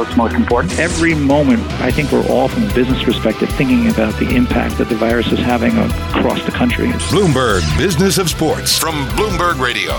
what's most important. Every moment, I think we're all, from a business perspective, thinking about the impact that the virus is having across the country. Bloomberg Business of Sports from Bloomberg Radio.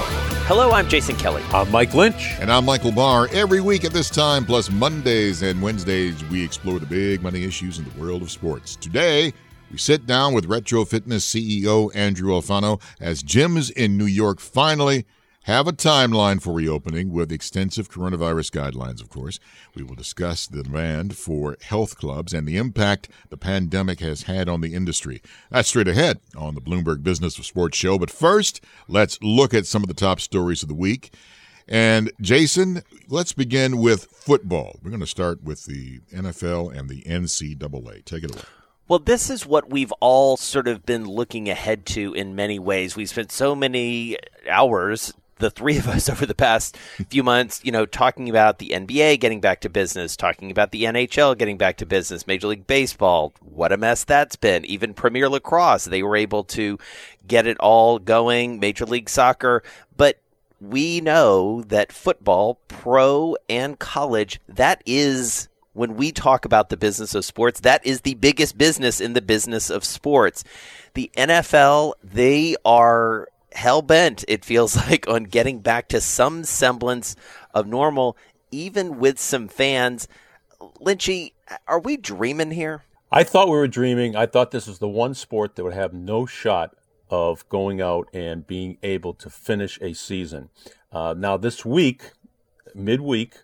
Hello, I'm Jason Kelly. I'm Mike Lynch. And I'm Michael Barr. Every week at this time, plus Mondays and Wednesdays, we explore the big money issues in the world of sports. Today, we sit down with Retro Fitness CEO Andrew Alfano as gyms in New York finally have a timeline for reopening with extensive coronavirus guidelines, of course. We will discuss the demand for health clubs and the impact the pandemic has had on the industry. That's straight ahead on the Bloomberg Business of Sports show. But first, let's look at some of the top stories of the week. And Jason, let's begin with football. We're going to start with the NFL and the NCAA. Take it away. Well, this is what we've all sort of been looking ahead to in many ways. We've spent so many hours the three of us over the past few months, you know, talking about the NBA getting back to business, talking about the NHL getting back to business, Major League Baseball, what a mess that's been. Even Premier Lacrosse, they were able to get it all going, Major League Soccer. But we know that football, pro and college, that is when we talk about the business of sports, that is the biggest business in the business of sports. The NFL, they are hell bent, it feels like, on getting back to some semblance of normal, even with some fans. Lynchy, are we dreaming here? I thought we were dreaming. I thought this was the one sport that would have no shot of going out and being able to finish a season. Uh, now, this week, midweek,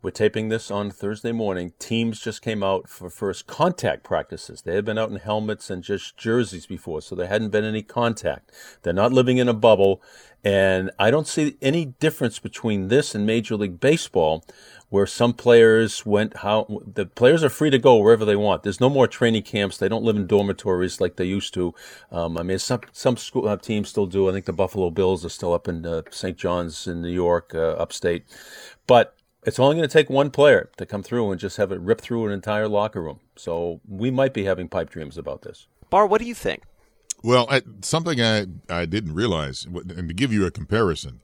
we're taping this on Thursday morning. Teams just came out for first contact practices. They had been out in helmets and just jerseys before, so there hadn't been any contact. They're not living in a bubble. And I don't see any difference between this and Major League Baseball, where some players went how the players are free to go wherever they want. There's no more training camps. They don't live in dormitories like they used to. Um, I mean, some some school uh, teams still do. I think the Buffalo Bills are still up in uh, St. John's in New York, uh, upstate. But it's only going to take one player to come through and just have it rip through an entire locker room. So we might be having pipe dreams about this. Barr, what do you think? Well, I, something I, I didn't realize, and to give you a comparison,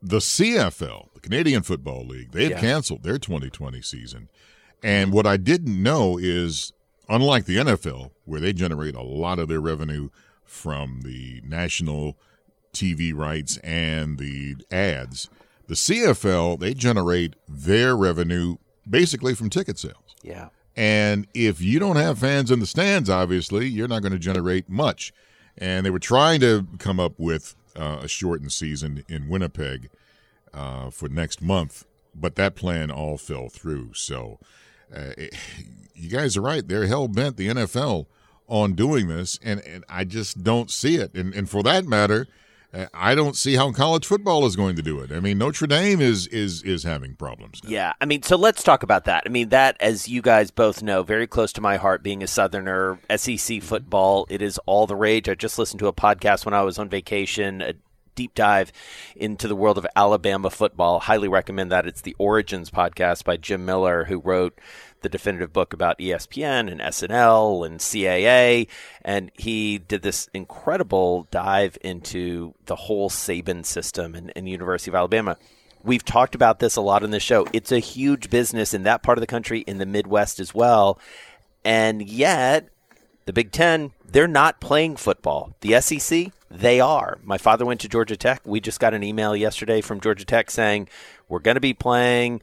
the CFL, the Canadian Football League, they've yeah. canceled their 2020 season. And what I didn't know is, unlike the NFL, where they generate a lot of their revenue from the national TV rights and the ads, the CFL, they generate their revenue basically from ticket sales. Yeah. And if you don't have fans in the stands, obviously, you're not going to generate much. And they were trying to come up with uh, a shortened season in Winnipeg uh, for next month, but that plan all fell through. So uh, it, you guys are right. They're hell bent, the NFL, on doing this. And, and I just don't see it. And, and for that matter, I don't see how college football is going to do it. I mean, Notre Dame is is is having problems. Now. Yeah, I mean, so let's talk about that. I mean, that as you guys both know, very close to my heart. Being a Southerner, SEC mm-hmm. football, it is all the rage. I just listened to a podcast when I was on vacation. A deep dive into the world of Alabama football. Highly recommend that. It's the Origins podcast by Jim Miller, who wrote the definitive book about ESPN and SNL and CAA. And he did this incredible dive into the whole Saban system and, and University of Alabama. We've talked about this a lot in the show. It's a huge business in that part of the country, in the Midwest as well. And yet, the Big Ten, they're not playing football. The SEC, they are. My father went to Georgia Tech. We just got an email yesterday from Georgia Tech saying we're going to be playing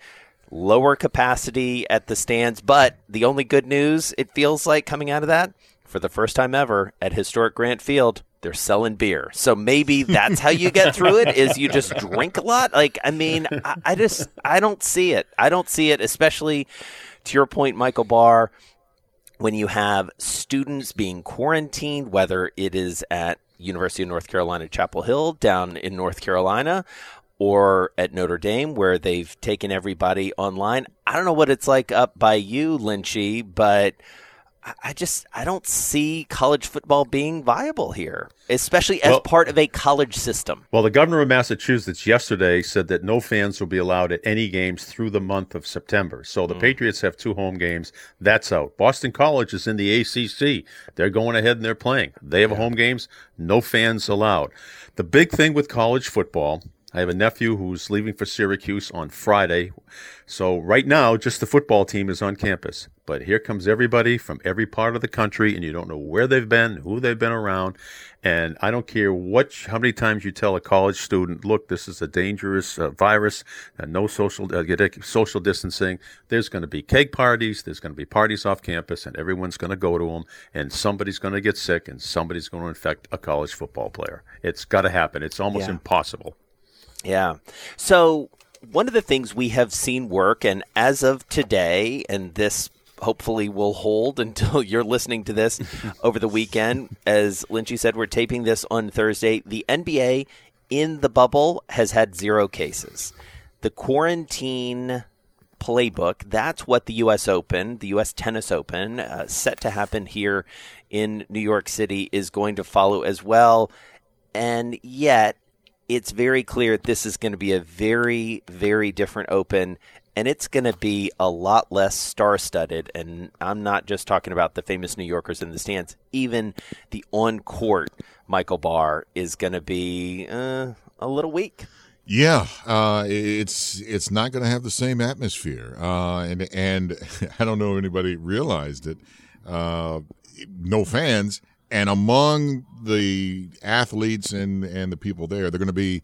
lower capacity at the stands. But the only good news it feels like coming out of that, for the first time ever at historic Grant Field, they're selling beer. So maybe that's how you get through it is you just drink a lot. Like, I mean, I, I just, I don't see it. I don't see it, especially to your point, Michael Barr, when you have students being quarantined, whether it is at University of North Carolina, Chapel Hill down in North Carolina, or at Notre Dame where they've taken everybody online. I don't know what it's like up by you, Lynchy, but I just I don't see college football being viable here, especially as well, part of a college system. Well, the governor of Massachusetts yesterday said that no fans will be allowed at any games through the month of September. So the mm. Patriots have two home games. That's out. Boston College is in the ACC. They're going ahead and they're playing. They have yeah. home games. No fans allowed. The big thing with college football I have a nephew who's leaving for Syracuse on Friday. So right now, just the football team is on campus. But here comes everybody from every part of the country, and you don't know where they've been, who they've been around. And I don't care what, how many times you tell a college student, look, this is a dangerous uh, virus, and no social, uh, social distancing. There's going to be cake parties. There's going to be parties off campus, and everyone's going to go to them, and somebody's going to get sick, and somebody's going to infect a college football player. It's got to happen. It's almost yeah. impossible. Yeah. So one of the things we have seen work, and as of today, and this hopefully will hold until you're listening to this over the weekend. As Lynchy said, we're taping this on Thursday. The NBA in the bubble has had zero cases. The quarantine playbook, that's what the U.S. Open, the U.S. Tennis Open, uh, set to happen here in New York City, is going to follow as well. And yet, it's very clear this is going to be a very, very different Open, and it's going to be a lot less star studded. And I'm not just talking about the famous New Yorkers in the stands, even the on court Michael Barr is going to be uh, a little weak. Yeah, uh, it's it's not going to have the same atmosphere, uh, and and I don't know if anybody realized it. Uh, no fans, and among the athletes and, and the people there, they're going to be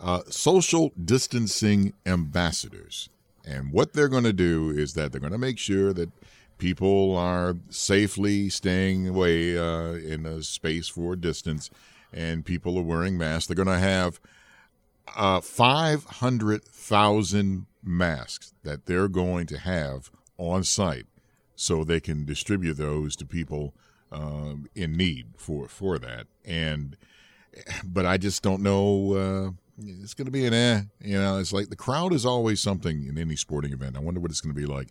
uh, social distancing ambassadors. And what they're going to do is that they're going to make sure that people are safely staying away uh, in a space for distance and people are wearing masks. They're going to have uh, 500,000 masks that they're going to have on site so they can distribute those to people um, in need for for that. And but I just don't know. Uh, it's going to be an eh. You know, it's like the crowd is always something in any sporting event. I wonder what it's going to be like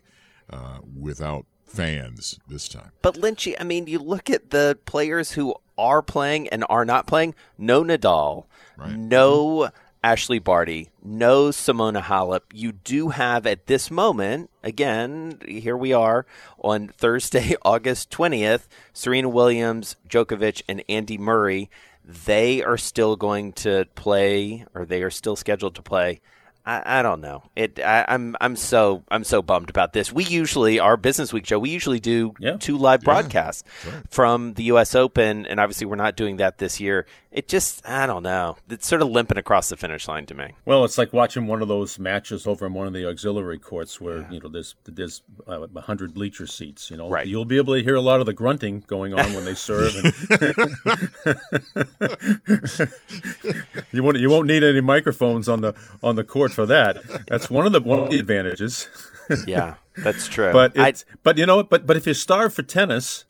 uh, without fans this time. But Lynchy, I mean, you look at the players who are playing and are not playing. No Nadal, right. no Ashleigh Barty, no Simona Halep. You do have at this moment, again, here we are on Thursday, August 20th, Serena Williams, Djokovic, and Andy Murray. They are still going to play, or they are still scheduled to play I, I don't know. It. I, am I'm, I'm so I'm so bummed about this. We usually our Business Week show. We usually do yeah. two live broadcasts yeah, sure. from the U.S. Open, and obviously we're not doing that this year. It just I don't know. It's sort of limping across the finish line to me. Well, it's like watching one of those matches over in one of the auxiliary courts where yeah. you know there's there's uh, a hundred bleacher seats. You know, right. You'll be able to hear a lot of the grunting going on when they serve. And you won't you won't need any microphones on the on the court for that. That's one of the one of the advantages. yeah, that's true. But it's, but you know, but but if you starve for tennis,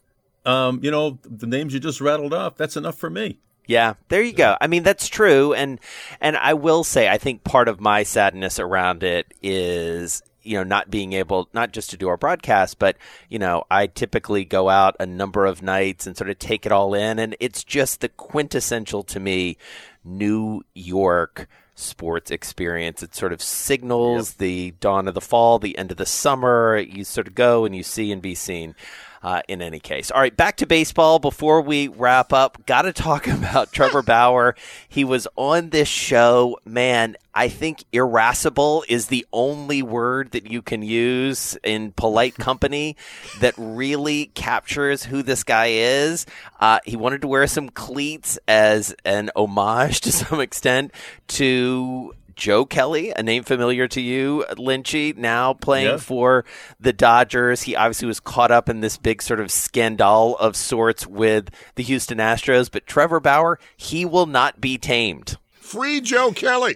um, you know, the names you just rattled off, that's enough for me. Yeah, there you go. I mean, that's true, and and I will say, I think part of my sadness around it is you know not being able not just to do our broadcast but you know i typically go out a number of nights and sort of take it all in and it's just the quintessential to me new york sports experience. It sort of signals yep. the dawn of the fall, the end of the summer. You sort of go and you see and be seen. Uh, in any case. All right, back to baseball before we wrap up. Got to talk about Trevor Bauer. He was on this show. Man, I think irascible is the only word that you can use in polite company that really captures who this guy is. Uh, he wanted to wear some cleats as an homage to some extent to Joe Kelly, a name familiar to you, Lynchy, now playing yeah. for the Dodgers. He obviously was caught up in this big sort of scandal of sorts with the Houston Astros, but Trevor Bauer, he will not be tamed. Free Joe Kelly.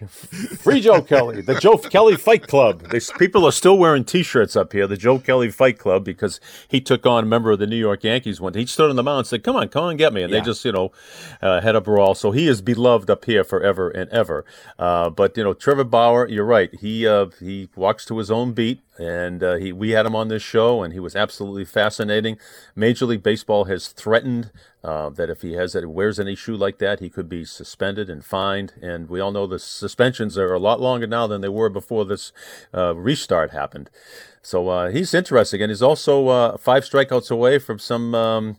Free Joe Kelly. The Joe Kelly Fight Club. They, people are still wearing T-shirts up here. The Joe Kelly Fight Club because he took on a member of the New York Yankees one. He stood on the mound and said, "Come on, come on, get me," and yeah. they just you know uh, had a brawl. So he is beloved up here forever and ever. Uh, but you know, Trevor Bauer, you're right. He uh, he walks to his own beat and uh, he we had him on this show, and he was absolutely fascinating. Major League Baseball has threatened uh, that if he has that wears any shoe like that, he could be suspended and fined. And we all know the suspensions are a lot longer now than they were before this uh, restart happened. So uh, he's interesting, and he's also uh, five strikeouts away from some um,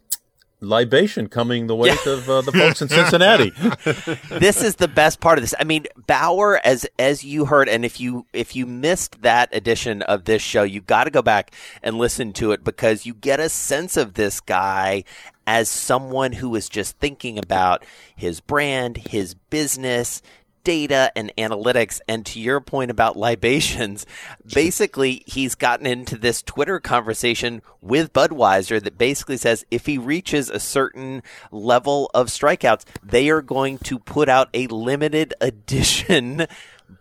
libation coming the way of uh, the folks in Cincinnati. this is the best part of this. I mean, Bauer, as as you heard, and if you if you missed that edition of this show, you got to go back and listen to it because you get a sense of this guy as someone who is just thinking about his brand, his business, data and analytics. And to your point about libations, basically, he's gotten into this Twitter conversation with Budweiser that basically says if he reaches a certain level of strikeouts, they are going to put out a limited edition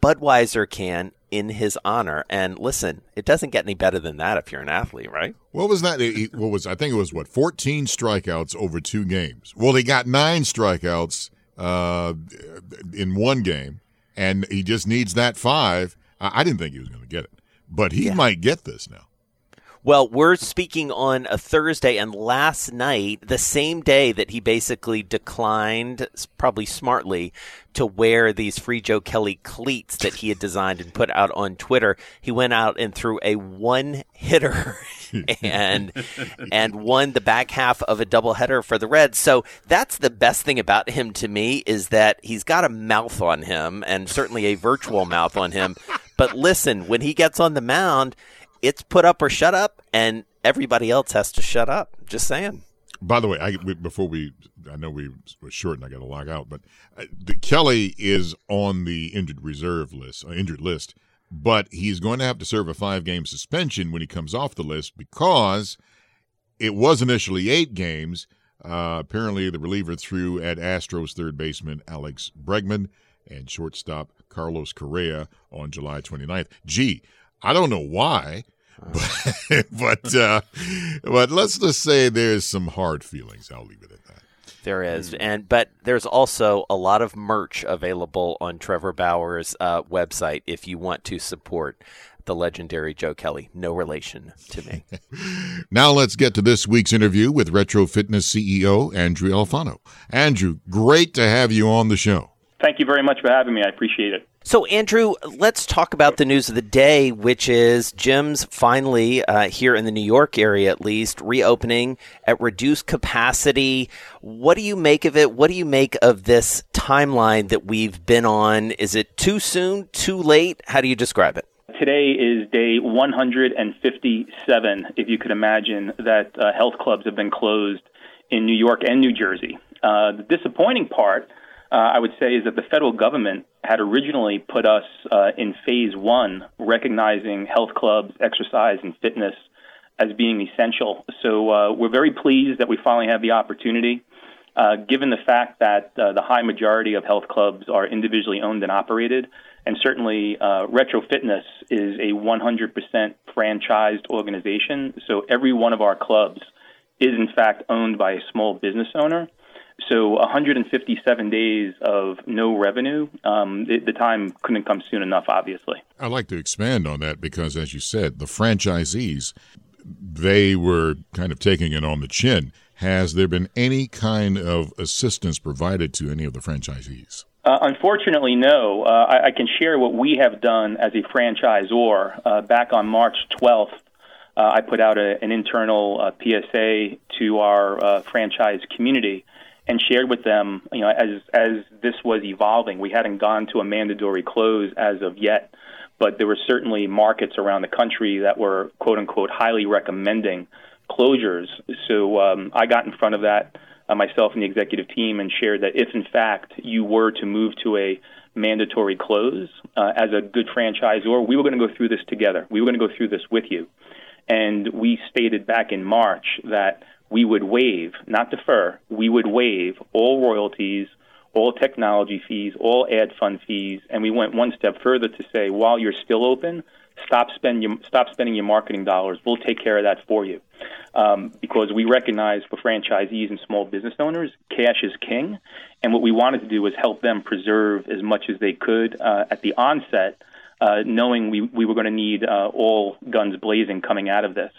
Budweiser can in his honor. And listen, it doesn't get any better than that if you're an athlete, right? What was that? What was I think it was what 14 strikeouts over two games. Well, they got nine strikeouts uh, in one game, and he just needs that five. I, I didn't think he was going to get it, but he yeah. might get this now. Well, we're speaking on a Thursday, and last night, the same day that he basically declined, probably smartly, to wear these Free Joe Kelly cleats that he had designed and put out on Twitter, he went out and threw a one hitter and and won the back half of a doubleheader for the Reds. So that's the best thing about him to me is that he's got a mouth on him, and certainly a virtual mouth on him. But listen, when he gets on the mound it's put up or shut up, and everybody else has to shut up. Just saying. By the way, I, before we, I know we were short and I got to log out, but uh, the, Kelly is on the injured reserve list, uh, injured list, but he's going to have to serve a five game suspension when he comes off the list because it was initially eight games. Uh, apparently, the reliever threw at Astros third baseman Alex Bregman and shortstop Carlos Correa on July 29th. Gee, I don't know why, but but, uh, but let's just say there's some hard feelings. I'll leave it at that. There is, hmm. and but there's also a lot of merch available on Trevor Bauer's uh, website if you want to support the legendary Joe Kelly. No relation to me. now let's get to this week's interview with Retro Fitness CEO Andrew Alfano. Andrew, great to have you on the show. Thank you very much for having me. I appreciate it. So, Andrew, let's talk about the news of the day, which is gyms finally, uh, here in the New York area at least, reopening at reduced capacity. What do you make of it? What do you make of this timeline that we've been on? Is it too soon, too late? How do you describe it? Today is day 157, if you could imagine that uh, health clubs have been closed in New York and New Jersey. Uh, the disappointing part uh, I would say is that the federal government had originally put us uh, in phase one, recognizing health clubs, exercise, and fitness as being essential. So uh, we're very pleased that we finally have the opportunity. Uh, given the fact that uh, the high majority of health clubs are individually owned and operated, and certainly uh, Retro Fitness is a 100% franchised organization, so every one of our clubs is in fact owned by a small business owner. So 157 days of no revenue, um, it, the time couldn't come soon enough, obviously. I'd like to expand on that because, as you said, the franchisees, they were kind of taking it on the chin. Has there been any kind of assistance provided to any of the franchisees? Uh, unfortunately, no. Uh, I, I, can share what we have done as a franchisor. Uh, back on March 12th, uh, I put out a, an internal uh, PSA to our uh, franchise community and shared with them, you know, as as this was evolving. We hadn't gone to a mandatory close as of yet, but there were certainly markets around the country that were quote unquote highly recommending closures. So um, I got in front of that uh, myself and the executive team and shared that if in fact you were to move to a mandatory close uh, as a good franchisor, we were going to go through this together. We were going to go through this with you. And we stated back in March that we would waive, not defer, we would waive all royalties, all technology fees, all ad fund fees, and we went one step further to say, while you're still open, stop spending stop spending your marketing dollars. We'll take care of that for you, um, because we recognize for franchisees and small business owners, cash is king, and what we wanted to do was help them preserve as much as they could uh, at the onset. Uh, knowing we, we were going to need uh, all guns blazing coming out of this.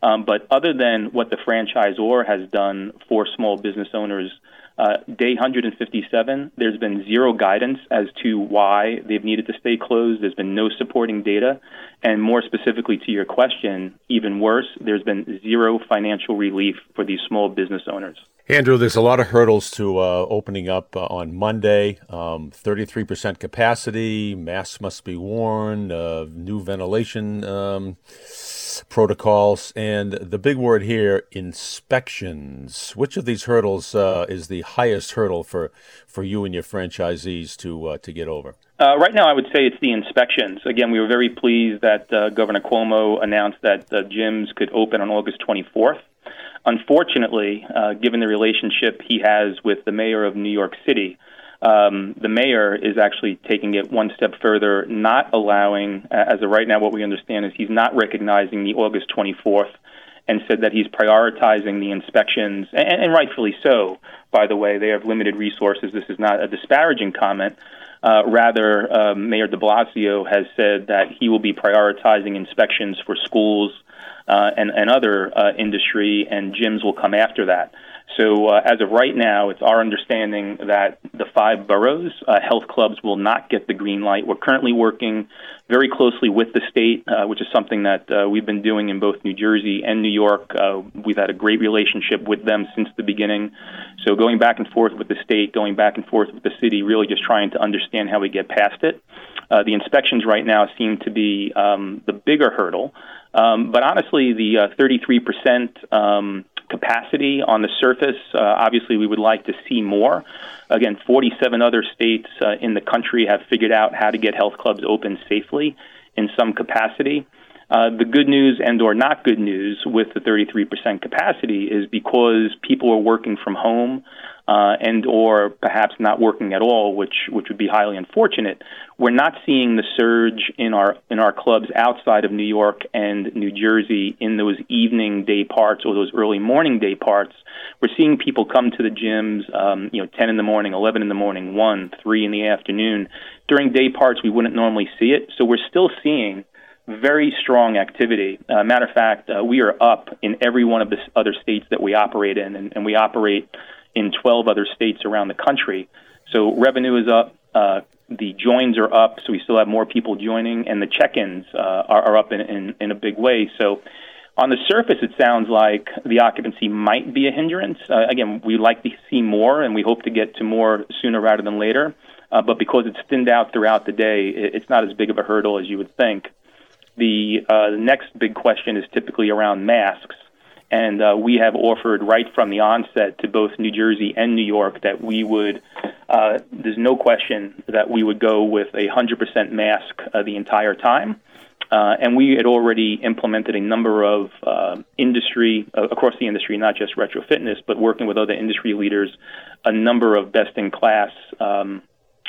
Um, but other than what the franchisor has done for small business owners uh, day 157, there's been zero guidance as to why they've needed to stay closed. There's been no supporting data. And more specifically to your question, even worse, there's been zero financial relief for these small business owners. Andrew, there's a lot of hurdles to uh, opening up uh, on Monday. Um, 33% capacity, masks must be worn, uh, new ventilation um, protocols, and the big word here, inspections. Which of these hurdles uh, is the highest hurdle for, for you and your franchisees to uh, to get over? Uh, right now, I would say it's the inspections. Again, we were very pleased that uh, Governor Cuomo announced that uh, gyms could open on August 24th. Unfortunately, uh, given the relationship he has with the mayor of New York City, um, the mayor is actually taking it one step further, not allowing, as of right now, what we understand is he's not recognizing the August 24th and said that he's prioritizing the inspections, and, and rightfully so, by the way. They have limited resources. This is not a disparaging comment. Uh, rather, uh, Mayor de Blasio has said that he will be prioritizing inspections for schools uh, and, and other uh, industry, and gyms will come after that. So, uh, as of right now, it's our understanding that the five boroughs, uh, health clubs, will not get the green light. We're currently working very closely with the state, uh, which is something that uh, we've been doing in both New Jersey and New York. Uh, we've had a great relationship with them since the beginning. So, going back and forth with the state, going back and forth with the city, really just trying to understand how we get past it. Uh, the inspections right now seem to be um, the bigger hurdle. Um, but honestly, the uh, 33% um, capacity on the surface. Uh, obviously, we would like to see more. Again, 47 other states uh, in the country have figured out how to get health clubs open safely in some capacity. Uh, the good news and or not good news with the 33% capacity is because people are working from home uh, and or perhaps not working at all, which which would be highly unfortunate. We're not seeing the surge in our in our clubs outside of New York and New Jersey in those evening day parts or those early morning day parts. We're seeing people come to the gyms, um, you know, 10 in the morning, 11 in the morning, 1, 3 in the afternoon. During day parts, we wouldn't normally see it. So we're still seeing very strong activity. Uh, matter of fact, uh, we are up in every one of the other states that we operate in, and, and we operate in 12 other states around the country. So revenue is up, uh, the joins are up, so we still have more people joining, and the check-ins uh, are, are, up in, in, in, a big way. So on the surface, it sounds like the occupancy might be a hindrance. Uh, again, we like to see more, and we hope to get to more sooner rather than later. Uh, but because it's thinned out throughout the day, it, it's not as big of a hurdle as you would think. The, uh, the next big question is typically around masks. And uh, we have offered right from the onset to both New Jersey and New York that we would, uh, there's no question that we would go with a 100% mask uh, the entire time. Uh, and we had already implemented a number of uh, industry, uh, across the industry, not just retro fitness, but working with other industry leaders, a number of best in class, um,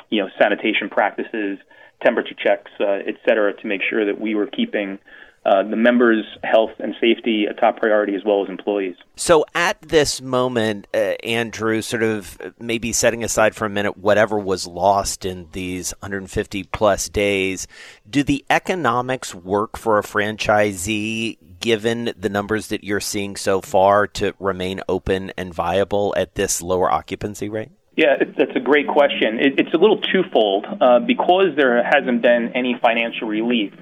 you know, sanitation practices, temperature checks, et cetera, to make sure that we were keeping uh, the members' health and safety a top priority as well as employees. So, at this moment, uh, Andrew, sort of maybe setting aside for a minute whatever was lost in these 150 plus days, do the economics work for a franchisee given the numbers that you're seeing so far to remain open and viable at this lower occupancy rate? Yeah, that's a great question. it's a little twofold uh, because there hasn't been any financial relief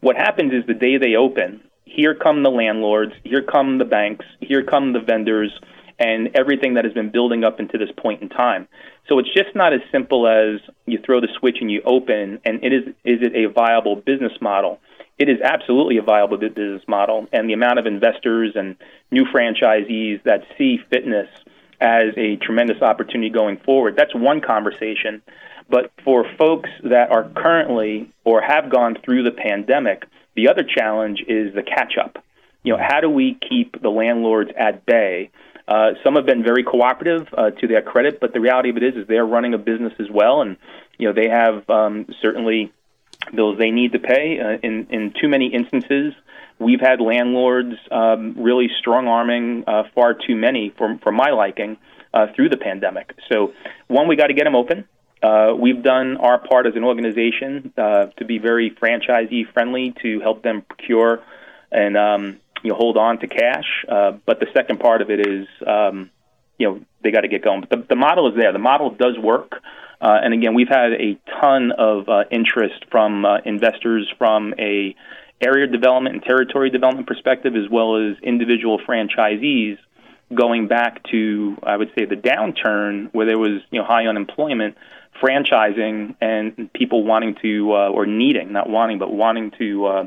what happens is the day they open, here come the landlords, here come the banks, here come the vendors, and everything that has been building up into this point in time. So it's just not as simple as you throw the switch and you open, and it is is it a viable business model? It is absolutely a viable business model, and the amount of investors and new franchisees that see fitness as a tremendous opportunity going forward. That's one conversation. But for folks that are currently or have gone through the pandemic, the other challenge is the catch up. You know, how do we keep the landlords at bay Uh, some have been very cooperative uh, to their credit, but the reality of it is, is they're running a business as well, and you know they have um, certainly bills they need to pay. Uh, in in too many instances, we've had landlords um, really strong arming uh, far too many for for my liking uh, through the pandemic. So one, we got to get them open. Uh, we've done our part as an organization uh, to be very franchisee friendly to help them procure and um, you know, hold on to cash. Uh, but the second part of it is, um, you know, they got to get going. But the, the model is there. The model does work. Uh, and again, we've had a ton of uh, interest from uh, investors from a area development and territory development perspective, as well as individual franchisees going back to, I would say, the downturn where there was you know high unemployment, franchising and people wanting to uh, or needing, not wanting, but wanting to uh,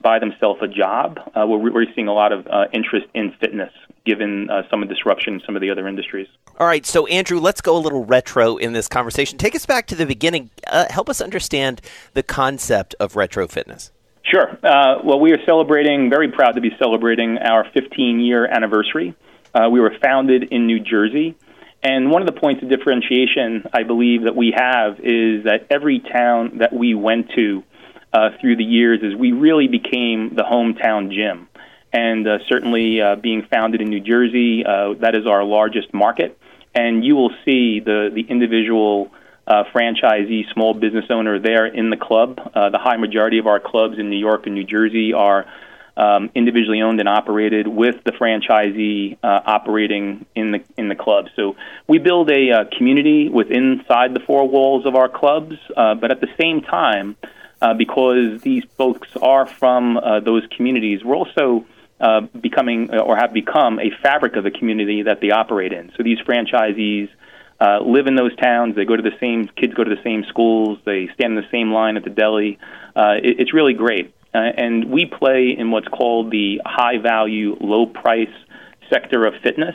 buy themselves a job. Uh, we're, we're seeing a lot of uh, interest in fitness given uh, some of the disruption in some of the other industries. All right, so Andrew, let's go a little retro in this conversation. Take us back to the beginning. Uh, help us understand the concept of retro fitness. Sure. Uh, well, we are celebrating, very proud to be celebrating our 15 year anniversary. Uh, we were founded in New Jersey. And one of the points of differentiation I believe that we have is that every town that we went to uh, through the years is we really became the hometown gym. And uh, certainly uh, being founded in New Jersey, uh, that is our largest market. And you will see the, the individual uh, franchisee, small business owner there in the club. Uh, the high majority of our clubs in New York and New Jersey are um, individually owned and operated with the franchisee uh, operating in the in the club. So we build a uh, community within inside the four walls of our clubs, uh, but at the same time, uh, because these folks are from uh, those communities, we're also uh, becoming or have become a fabric of the community that they operate in. So these franchisees. Live in those towns. They go to the same kids go to the same schools. They stand in the same line at the deli. It, it's really great. Uh, and we play in what's called the high value, low price sector of fitness.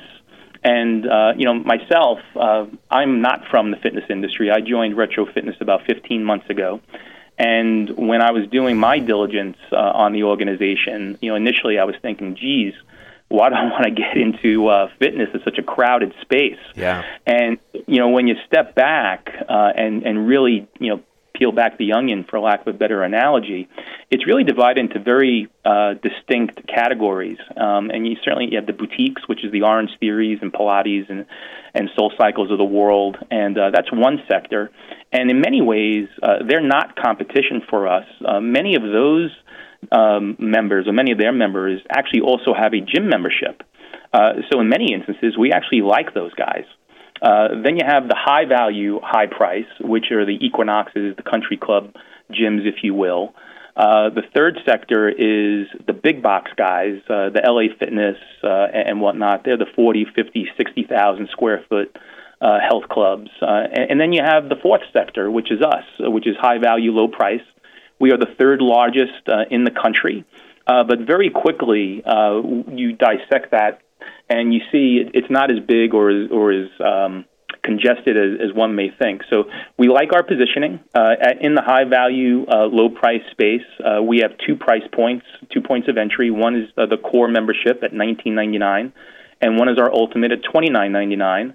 And uh, you know, myself, uh, I'm not from the fitness industry. I joined Retro Fitness about 15 months ago. And when I was doing my diligence uh, on the organization, you know, initially I was thinking, geez, why do I want to get into uh, fitness? It's such a crowded space. Yeah. And you know, when you step back uh, and and really, you know, peel back the onion, for lack of a better analogy, it's really divided into very uh, distinct categories. Um, and you certainly you have the boutiques, which is the Orange Theories and Pilates and and Soul Cycles of the world, and uh, that's one sector. And in many ways, uh, they're not competition for us. Uh, many of those um, members, or many of their members, actually also have a gym membership. Uh, so in many instances, we actually like those guys. Uh, then you have the high value, high price, which are the Equinoxes, the country club gyms, if you will. Uh, the third sector is the big box guys, uh, the LA Fitness uh, and whatnot. They're the 40, 50, 60,000 square foot uh, health clubs. Uh, and, and then you have the fourth sector, which is us, which is high value, low price. We are the third largest uh, in the country. Uh, but very quickly, uh, you dissect that and you see it's not as big or or as um, congested as, as one may think. So we like our positioning uh, at, in the high value, uh, low price space. Uh, we have two price points, two points of entry. One is uh, the core membership at 19.99, and one is our ultimate at 29.99.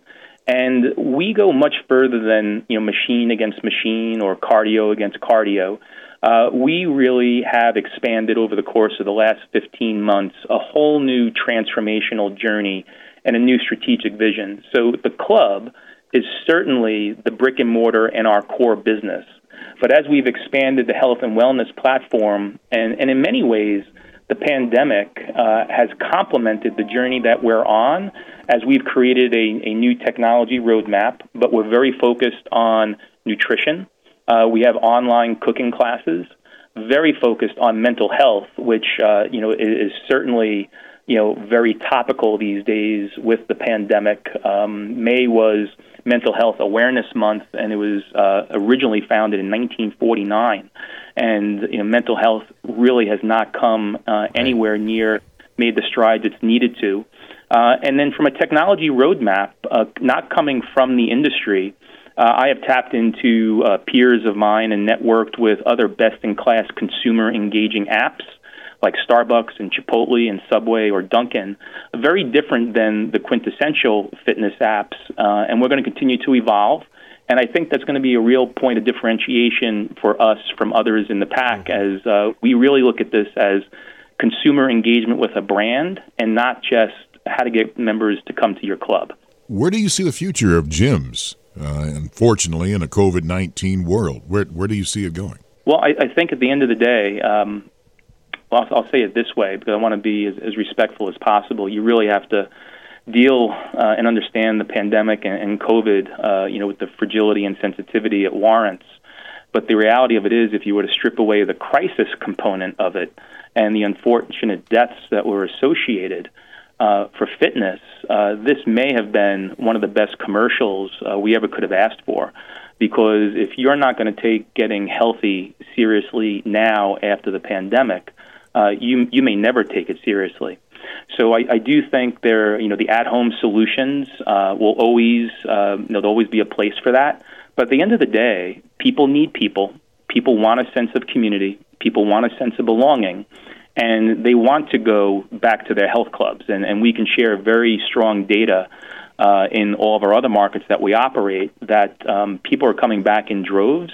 And we go much further than you know machine against machine or cardio against cardio. Uh, we really have expanded over the course of the last 15 months a whole new transformational journey and a new strategic vision. So the club is certainly the brick and mortar and our core business. But as we've expanded the health and wellness platform, and, and in many ways, the pandemic uh, has complemented the journey that we're on as we've created a, a new technology roadmap, but we're very focused on nutrition uh, we have online cooking classes, very focused on mental health, which uh, you know is, is, certainly you know very topical these days with the pandemic. Um, May was Mental Health Awareness Month, and it was uh, originally founded in 1949. And you know, mental health really has not come uh, anywhere near made the strides it's needed to. Uh, and then from a technology roadmap, uh, not coming from the industry, uh, I have tapped into uh, peers of mine and networked with other best in class consumer engaging apps like Starbucks and Chipotle and Subway or Dunkin', very different than the quintessential fitness apps. Uh, and we're going to continue to evolve. And I think that's going to be a real point of differentiation for us from others in the pack as uh, we really look at this as consumer engagement with a brand and not just how to get members to come to your club. Where do you see the future of gyms? Uh, unfortunately, in a COVID 19 world, where, where do you see it going? Well, I, I think at the end of the day, um, well, I'll, I'll say it this way because I want to be as, as respectful as possible. You really have to deal uh, and understand the pandemic and, and COVID, uh, you know, with the fragility and sensitivity it warrants. But the reality of it is, if you were to strip away the crisis component of it and the unfortunate deaths that were associated uh, for fitness, uh, this may have been one of the best commercials uh, we ever could have asked for. Because if you're not going to take getting healthy seriously now after the pandemic, uh, you you may never take it seriously. So I, I do think there, you know, the at-home solutions uh, will always, uh, you know, there'll always be a place for that. But at the end of the day, people need people. People want a sense of community. People want a sense of belonging, and they want to go back to their health clubs. And, and we can share very strong data uh, in all of our other markets that we operate that um, people are coming back in droves.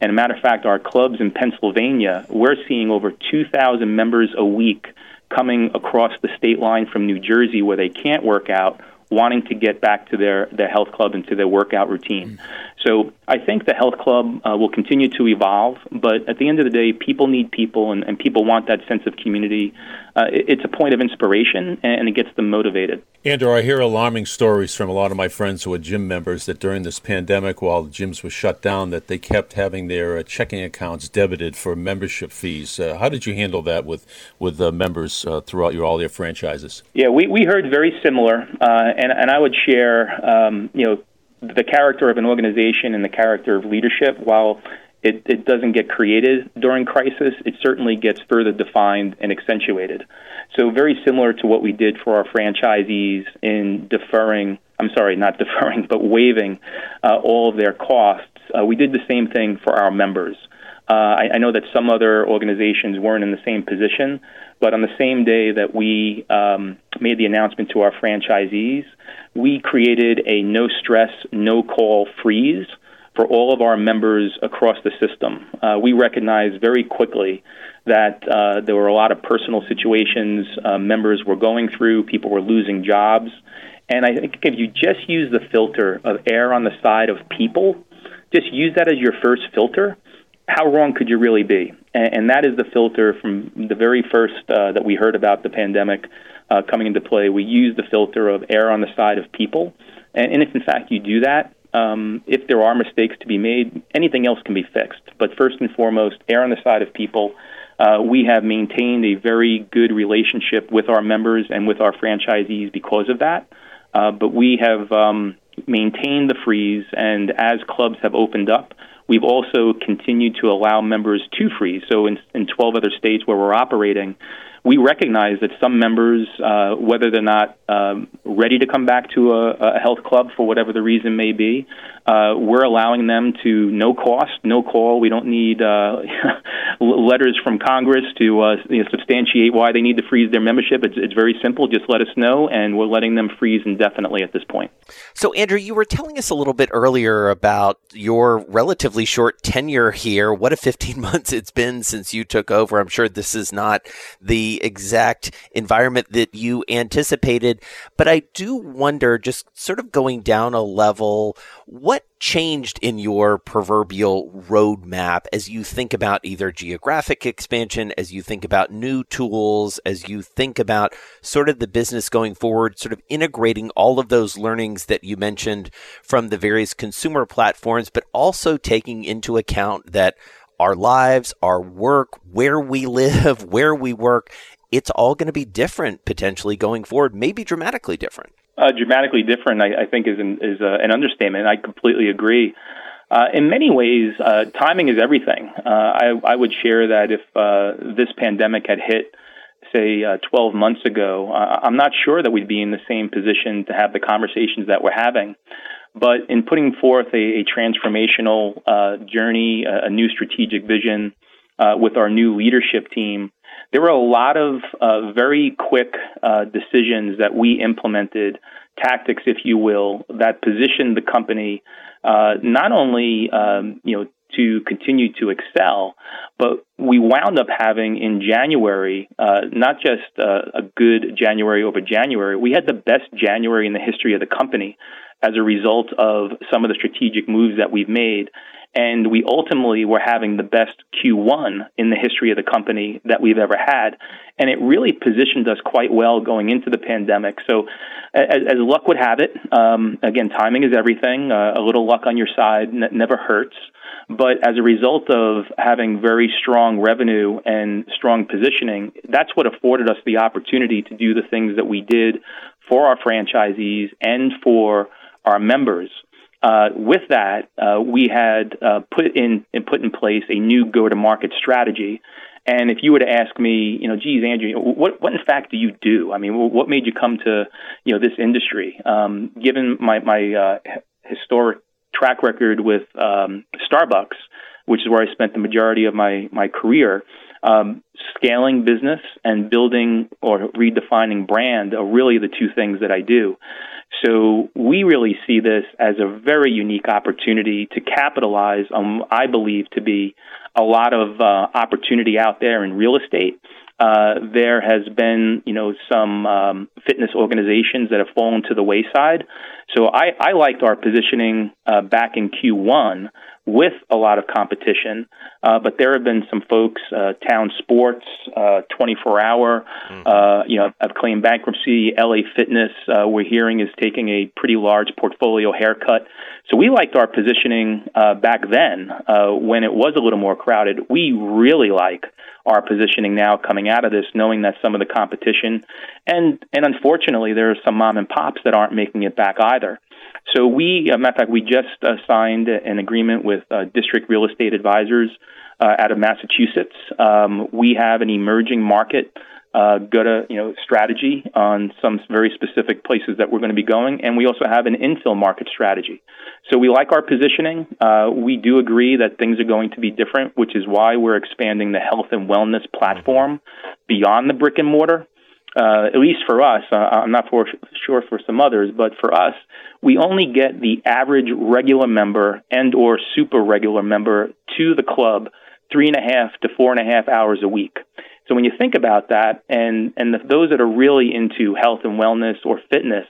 And a matter of fact, our clubs in Pennsylvania, we're seeing over 2,000 members a week coming across the state line from New Jersey where they can't work out, wanting to get back to their, their health club and to their workout routine. So I think the health club uh, will continue to evolve, but at the end of the day, people need people, and, and people want that sense of community. Uh, it, it's a point of inspiration, and, and it gets them motivated. Andrew, I hear alarming stories from a lot of my friends who are gym members that during this pandemic, while the gyms were shut down, that they kept having their uh, checking accounts debited for membership fees. Uh, how did you handle that with with uh, members uh, throughout your all your franchises? Yeah, we, we heard very similar, uh, and and I would share, um, you know the character of an organization and the character of leadership, while it, it doesn't get created during crisis, it certainly gets further defined and accentuated. So, very similar to what we did for our franchisees in deferring, I'm sorry, not deferring, but waiving uh, all of their costs, uh, we did the same thing for our members. Uh, I, I know that some other organizations weren't in the same position, but on the same day that we um, made the announcement to our franchisees, we created a no stress, no call freeze for all of our members across the system. Uh, we recognized very quickly that uh, there were a lot of personal situations uh, members were going through, people were losing jobs. And I think if you just use the filter of err on the side of people, just use that as your first filter, how wrong could you really be? And, and that is the filter from the very first uh, that we heard about the pandemic uh, coming into play. We use the filter of err on the side of people. And, and if in fact you do that, um, if there are mistakes to be made, anything else can be fixed. But first and foremost, err on the side of people. Uh, we have maintained a very good relationship with our members and with our franchisees because of that. Uh, but we have um, maintained the freeze, and as clubs have opened up, we've also continued to allow members to freeze. So in, in 12 other states where we're operating, we recognize that some members, uh, whether they're not um, ready to come back to a, a, health club for whatever the reason may be, uh, we're allowing them to no cost, no call. We don't need uh, letters from Congress to uh, you know, substantiate why they need to freeze their membership. It's, it's very simple. Just let us know, and we're letting them freeze indefinitely at this point. So, Andrew, you were telling us a little bit earlier about your relatively short tenure here. What a 15 months it's been since you took over. I'm sure this is not the exact environment that you anticipated. But I do wonder, just sort of going down a level, what changed in your proverbial roadmap as you think about either geographic expansion, as you think about new tools, as you think about sort of the business going forward, sort of integrating all of those learnings that you mentioned from the various consumer platforms, but also taking into account that our lives, our work, where we live, where we work, it's all going to be different potentially going forward, maybe dramatically different. Uh, dramatically different, I, I think, is an, is uh, an understatement. I completely agree. Uh, in many ways, uh, timing is everything. Uh, I, I, would share that if uh, this pandemic had hit, say, 12 months ago, I'm not sure that we'd be in the same position to have the conversations that we're having. But in putting forth a, a transformational uh, journey, a, a, new strategic vision uh, with our new leadership team, there were a lot of uh, very quick uh, decisions that we implemented, tactics, if you will, that positioned the company uh, not only um, you know to continue to excel, but we wound up having in January uh, not just uh, a good January over January, we had the best January in the history of the company as a result of some of the strategic moves that we've made. And we ultimately were having the best Q1 in the history of the company that we've ever had. And it really positioned us quite well going into the pandemic. So, as, as luck would have it, um, again, timing is everything. Uh, a little luck on your side n- never hurts. But as a result of having very strong revenue and strong positioning, that's what afforded us the opportunity to do the things that we did for our franchisees and for our members. Uh, with that, uh, we had uh, put in and put in place a new go-to-market strategy. And if you were to ask me, you know, geez, Andrew, what what in fact do you do? I mean, what made you come to you know this industry? Um, given my my uh, historic track record with um, Starbucks, which is where I spent the majority of my my career, um, scaling business and building or redefining brand are really the two things that I do. So we really see this as a very unique opportunity to capitalize on, I believe, to be a lot of uh, opportunity out there in real estate. Uh, there has been, you know, some um, fitness organizations that have fallen to the wayside. So I, I liked our positioning uh, back in Q1 with a lot of competition. Uh, but there have been some folks, uh, Town Sports, uh, 24 Hour, mm-hmm. uh, you know, have claimed bankruptcy. LA Fitness, uh, we're hearing, is taking a pretty large portfolio haircut. So we liked our positioning uh, back then uh, when it was a little more crowded. We really like our positioning now coming out of this, knowing that some of the competition, and and unfortunately, there are some mom and pops that aren't making it back either. So we, uh, matter of fact, we just uh, signed an agreement with uh, District Real Estate Advisors uh, out of Massachusetts. Um, we have an emerging market uh, go-to you know strategy on some very specific places that we're going to be going, and we also have an infill market strategy. So we like our positioning. Uh, we do agree that things are going to be different, which is why we're expanding the health and wellness platform beyond the brick and mortar uh, at least for us, uh, I'm not for, sure for some others, but for us, we only get the average regular member and or super regular member to the club three and a half to four and a half hours a week. So when you think about that, and and the, those that are really into health and wellness or fitness,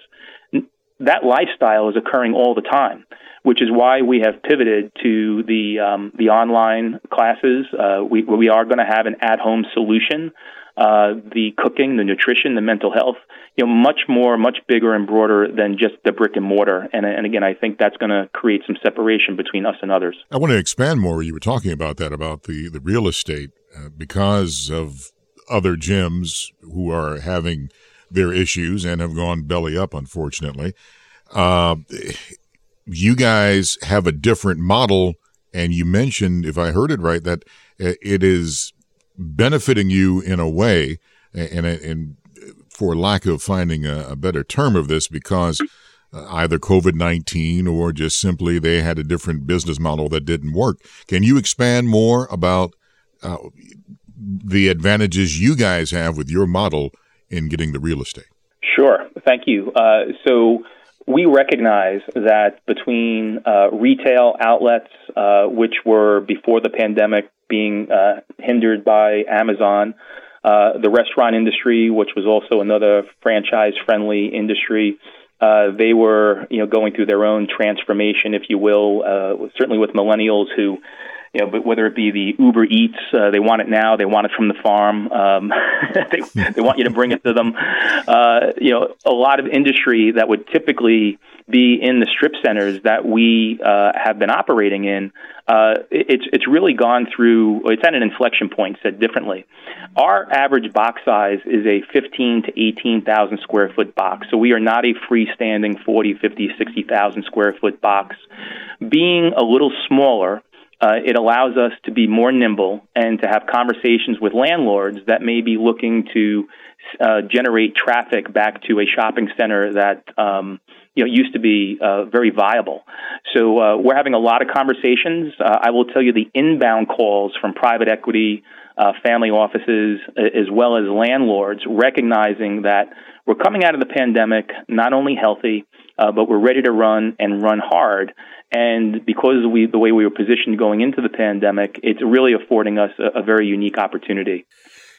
that lifestyle is occurring all the time, which is why we have pivoted to the um, the online classes. Uh, we we are going to have an at home solution uh, the cooking, the nutrition, the mental health, you know, much more, much bigger and broader than just the brick and mortar. And, and again, I think that's going to create some separation between us and others. I want to expand more. You were talking about that, about the, the real estate, uh, because of other gyms who are having their issues and have gone belly up, unfortunately. Uh, you guys have a different model, and you mentioned, if I heard it right, that uh, it is benefiting you in a way, and, and for lack of finding a, a better term of this, because uh, either COVID 19 or just simply they had a different business model that didn't work. Can you expand more about uh, the advantages you guys have with your model in getting the real estate? Sure. Thank you. Uh, so, we recognize that between uh, retail outlets, uh, which were before the pandemic being uh, hindered by Amazon. Uh, the restaurant industry, which was also another franchise-friendly industry, uh, they were, you know, going through their own transformation, if you will. Uh, certainly with millennials who, you know, but whether it be the Uber Eats, uh, they want it now, they want it from the farm, um, they, they want you to bring it to them. Uh, you know, a lot of industry that would typically be in the strip centers that we uh, have been operating in, uh, it's it's really gone through. It's at an inflection point. Said differently, our average box size is a 15 to 18,000 square foot box. So we are not a freestanding 40, 50, 60,000 square foot box. Being a little smaller. Uh, it allows us to be more nimble and to have conversations with landlords that may be looking to uh, generate traffic back to a shopping center that um, you know used to be uh, very viable. So uh, we're having a lot of conversations. Uh, I will tell you the inbound calls from private equity, uh, family offices, as well as landlords, recognizing that we're coming out of the pandemic not only healthy, uh, but we're ready to run and run hard. And because we, the way we were positioned going into the pandemic, it's really affording us a, a very unique opportunity.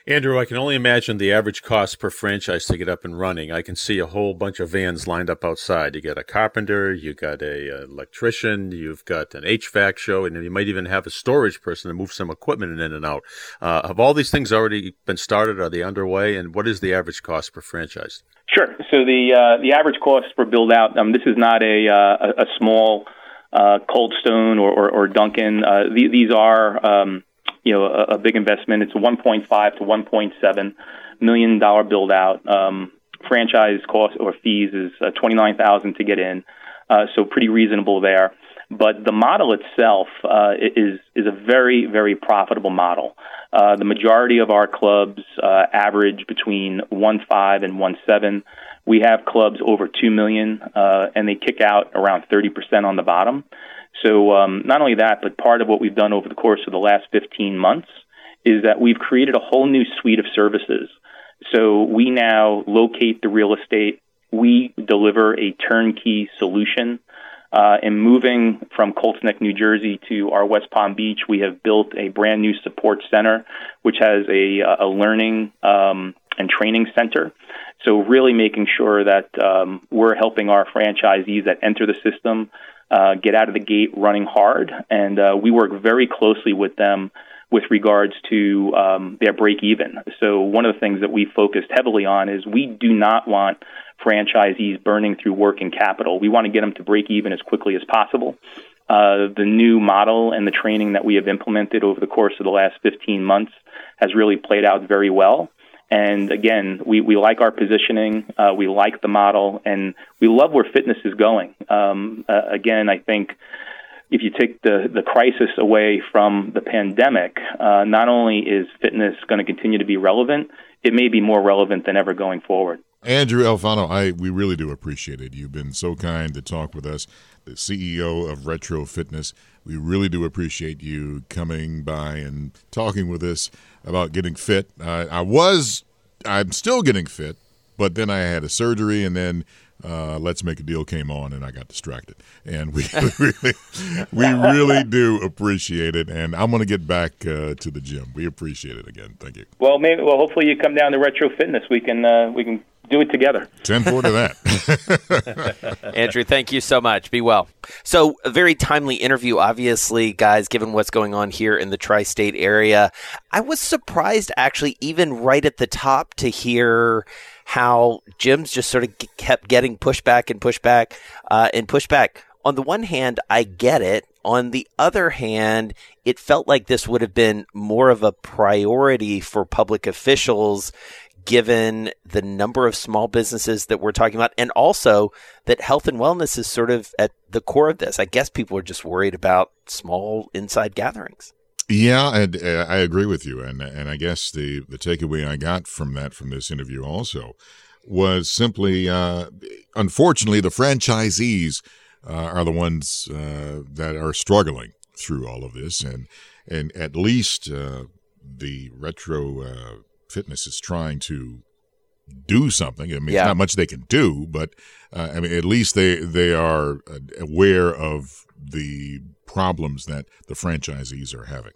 Andrew, I can only imagine the average cost per franchise to get up and running. I can see a whole bunch of vans lined up outside. You got a carpenter, you got a, uh, electrician, you've got an HVAC show, and you might even have a storage person to move some equipment in and out. Uh, have all these things already been started? Are they underway? And what is the average cost per franchise? Sure. So the uh, the average cost for build out. Um, this is not a uh, a, small uh, Cold Stone or, or, or Dunkin'. Uh, th- these are um, you know a, a big investment. It's a 1.5 to 1.7 million dollar build out. Um, franchise cost or fees is uh, 29,000 to get in, uh, so pretty reasonable there. But the model itself uh, is is a very very profitable model. Uh, the majority of our clubs uh, average between one five and one seven. We have clubs over two million, uh, and they kick out around 30% on the bottom. So um, not only that, but part of what we've done over the course of the last 15 months is that we've created a whole new suite of services. So we now locate the real estate. We deliver a turnkey solution. Uh, and moving from Colts Neck, New Jersey to our West Palm Beach, we have built a brand new support center, which has a, a learning um, and training center. So really making sure that um, we're helping our franchisees that enter the system uh, get out of the gate running hard, and uh, we work very closely with them with regards to um, their break even. So one of the things that we focused heavily on is we do not want franchisees burning through working capital. We want to get them to break even as quickly as possible. Uh, the new model and the training that we have implemented over the course of the last 15 months has really played out very well. And again, we, we like our positioning, uh, we like the model, and we love where fitness is going. Um, uh, again, I think if you take the, the crisis away from the pandemic, uh, not only is fitness going to continue to be relevant, it may be more relevant than ever going forward. Andrew Alfano, I we really do appreciate it. You've been so kind to talk with us, the CEO of Retro Fitness. We really do appreciate you coming by and talking with us about getting fit. Uh, I was, I'm still getting fit, but then I had a surgery, and then uh, Let's Make a Deal came on, and I got distracted. And we really, we really do appreciate it. And I'm going to get back uh, to the gym. We appreciate it again. Thank you. Well, maybe, well, hopefully you come down to Retro Fitness. We can, uh, we can do it together. 10 4 to that. Andrew, thank you so much. Be well. So, a very timely interview, obviously, guys, given what's going on here in the tri state area. I was surprised, actually, even right at the top, to hear how gyms just sort of kept getting pushback and pushback uh, and pushback. On the one hand, I get it. On the other hand, it felt like this would have been more of a priority for public officials given the number of small businesses that we're talking about, and also that health and wellness is sort of at the core of this. I guess people are just worried about small inside gatherings. Yeah, uh, I agree with you, and and I guess the the takeaway I got from that from this interview also was simply, uh, unfortunately, the franchisees uh, are the ones uh, that are struggling through all of this, and and at least uh, the retro uh, fitness is trying to do something. I mean, yeah. not much they can do, but uh, I mean, at least they they are uh, aware of the problems that the franchisees are having.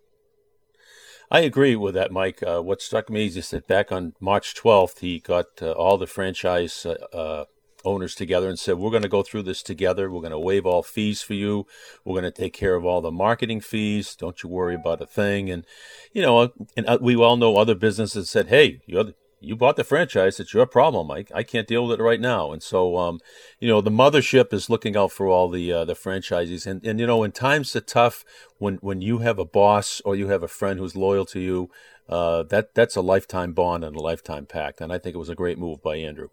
I agree with that, Mike. Uh, what struck me is just that back on March 12th, he got uh, all the franchise uh, uh owners together and said, We're going to go through this together. We're going to waive all fees for you. We're going to take care of all the marketing fees. Don't you worry about a thing. And, you know, and uh, we all know other businesses said, Hey, you're you bought the franchise. It's your problem, Mike. I can't deal with it right now. And so, um, you know, the mothership is looking out for all the uh, the franchisees. And and you know, when times are tough, when when you have a boss or you have a friend who's loyal to you, uh, that that's a lifetime bond and a lifetime pact. And I think it was a great move by Andrew.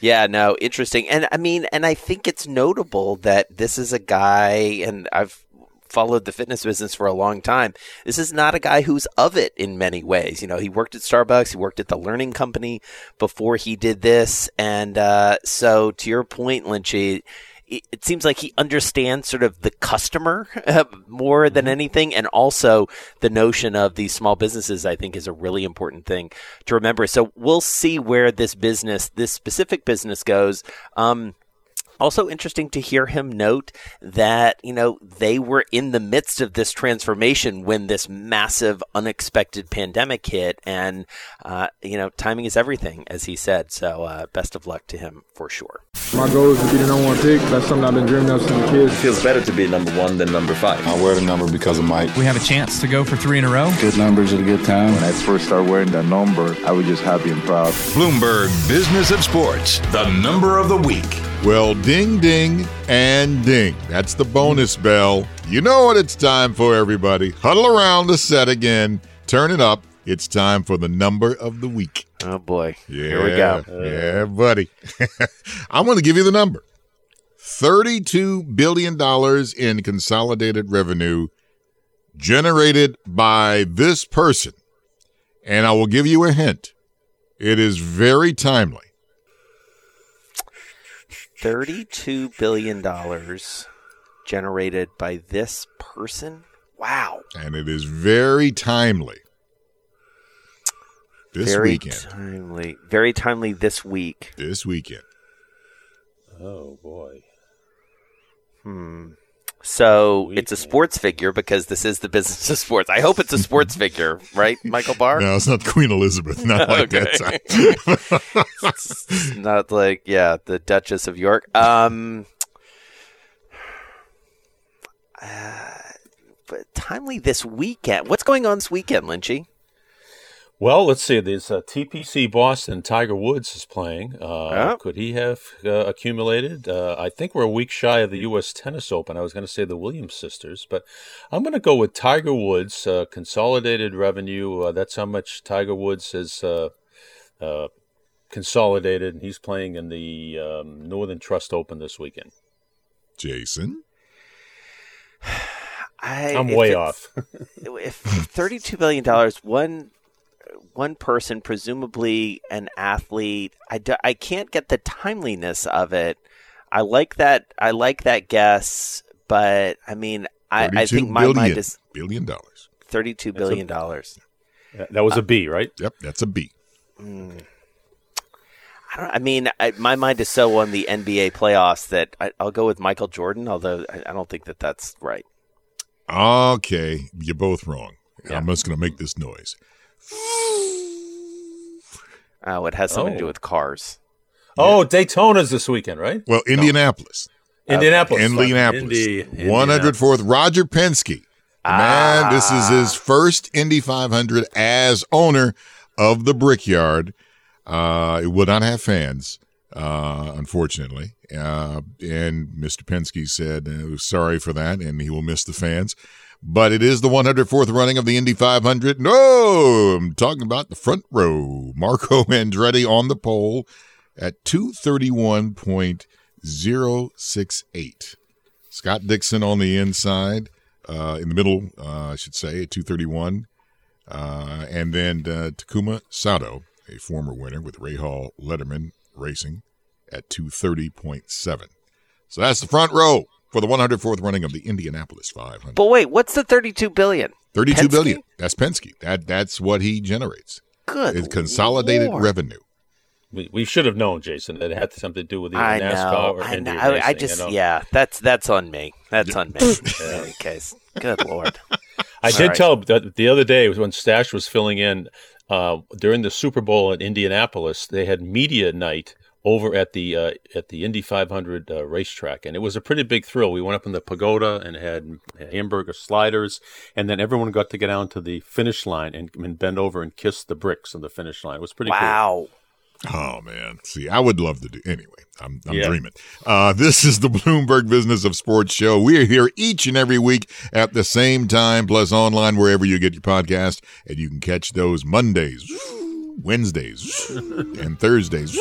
Yeah, no, interesting. And I mean, and I think it's notable that this is a guy, and I've followed the fitness business for a long time. This is not a guy who's of it in many ways. You know, he worked at Starbucks, he worked at the Learning Company before he did this. And uh, so, to your point, Lynchy, it, it seems like he understands sort of the customer uh, more than anything, and also the notion of these small businesses. I think is a really important thing to remember. So we'll see where this business, this specific business, goes. Um, also interesting to hear him note that, you know, they were in the midst of this transformation when this massive, unexpected pandemic hit. And, uh, you know, timing is everything, as he said. So uh, best of luck to him for sure. My goal is to be the number one pick. That's something I've been dreaming of since a kid. It feels better to be number one than number five. I wear the number because of Mike. We have a chance to go for three in a row. Good numbers at a good time. When I first started wearing that number, I was just happy and proud. Bloomberg Business of Sports, the number of the week. Well, ding, ding, and ding. That's the bonus bell. You know what it's time for, everybody. Huddle around the set again. Turn it up. It's time for the number of the week. Oh, boy. Yeah, Here we go. Yeah, buddy. I'm going to give you the number $32 billion in consolidated revenue generated by this person. And I will give you a hint. It is very timely. $32 billion generated by this person. Wow. And it is very timely. This very weekend. timely. Very timely this week. This weekend. Oh boy. Hmm. So it's a sports figure because this is the business of sports. I hope it's a sports figure, right, Michael Barr? No, it's not Queen Elizabeth. Not like that. It's not like yeah, the Duchess of York. Um, uh, but timely this weekend. What's going on this weekend, Lynchy? Well, let's see. There's uh, TPC Boston. Tiger Woods is playing. Uh, Yeah. Could he have uh, accumulated? Uh, I think we're a week shy of the U.S. Tennis Open. I was going to say the Williams sisters, but I'm going to go with Tiger Woods. Uh, consolidated revenue. Uh, that's how much Tiger Woods has uh, uh, consolidated, and he's playing in the um, Northern Trust Open this weekend. Jason? I, I'm way off. if thirty-two billion dollars, one one person, presumably an athlete, I, do, I can't get the timeliness of it. I like that. I like that guess, but I mean, I, I think my billion, mind is billion dollars. thirty-two billion dollars. That was a B, right? Yep, that's a B. Mm. I don't. I mean, I, my mind is so on the NBA playoffs that I, I'll go with Michael Jordan. Although I, I don't think that that's right. Okay, you're both wrong. I'm just going to make this noise. Oh, it has something to do Oh. with cars. Oh, Daytona's this weekend, right? Well, Indianapolis. Indianapolis. Indianapolis. Indy- 104th. Roger Penske. The Man, this is his first Indy 500 as owner of the Brickyard. Uh, it will not have fans, uh, unfortunately. Uh, and Mr. Penske said, uh, sorry for that, and he will miss the fans. But it is the 104th running of the Indy 500. No, I'm talking about the front row. Marco Andretti on the pole at 231.068. Scott Dixon on the inside, uh, in the middle, uh, I should say, at 231. Uh, and then uh, Takuma Sato, a former winner with Rahal Letterman Racing, at 230.7. So that's the front row for the 104th running of the Indianapolis 500. But wait, what's the thirty-two billion? Thirty-two Penske? billion. That's Penske. That that's what he generates. Good. It's consolidated Lord. revenue. We, we should have known, Jason, that it had something to do with either I NASCAR know. or I, Indy know. I, I just you know? yeah, that's that's on me. That's on me. In any case, good lord. I All did right. tell that the other day when Stash was filling in uh, during the Super Bowl in Indianapolis. They had media night over at the uh, at the Indy 500 uh, racetrack, and it was a pretty big thrill. We went up in the pagoda and had hamburger sliders, and then everyone got to get down to the finish line and, and bend over and kiss the bricks on the finish line. It was pretty cool. Wow. Oh man, see, I would love to do anyway. I'm, I'm Yeah. dreaming. Uh, this is the Bloomberg Business of Sports show. We are here each and every week at the same time, plus online wherever you get your podcast, and you can catch those Mondays, Wednesdays, and Thursdays.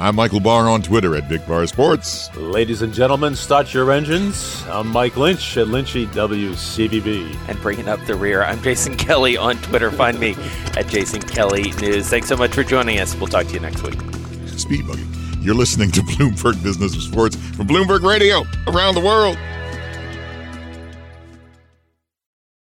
I'm Michael Barr on Twitter at Big Bar Sports. Ladies and gentlemen, start your engines. I'm Mike Lynch at Lynchy WCVB. And bringing up the rear, I'm Jason Kelly on Twitter. Find me at Jason Kelly News. Thanks so much for joining us. We'll talk to you next week. Speed buggy. You're listening to Bloomberg Business of Sports from Bloomberg Radio around the world.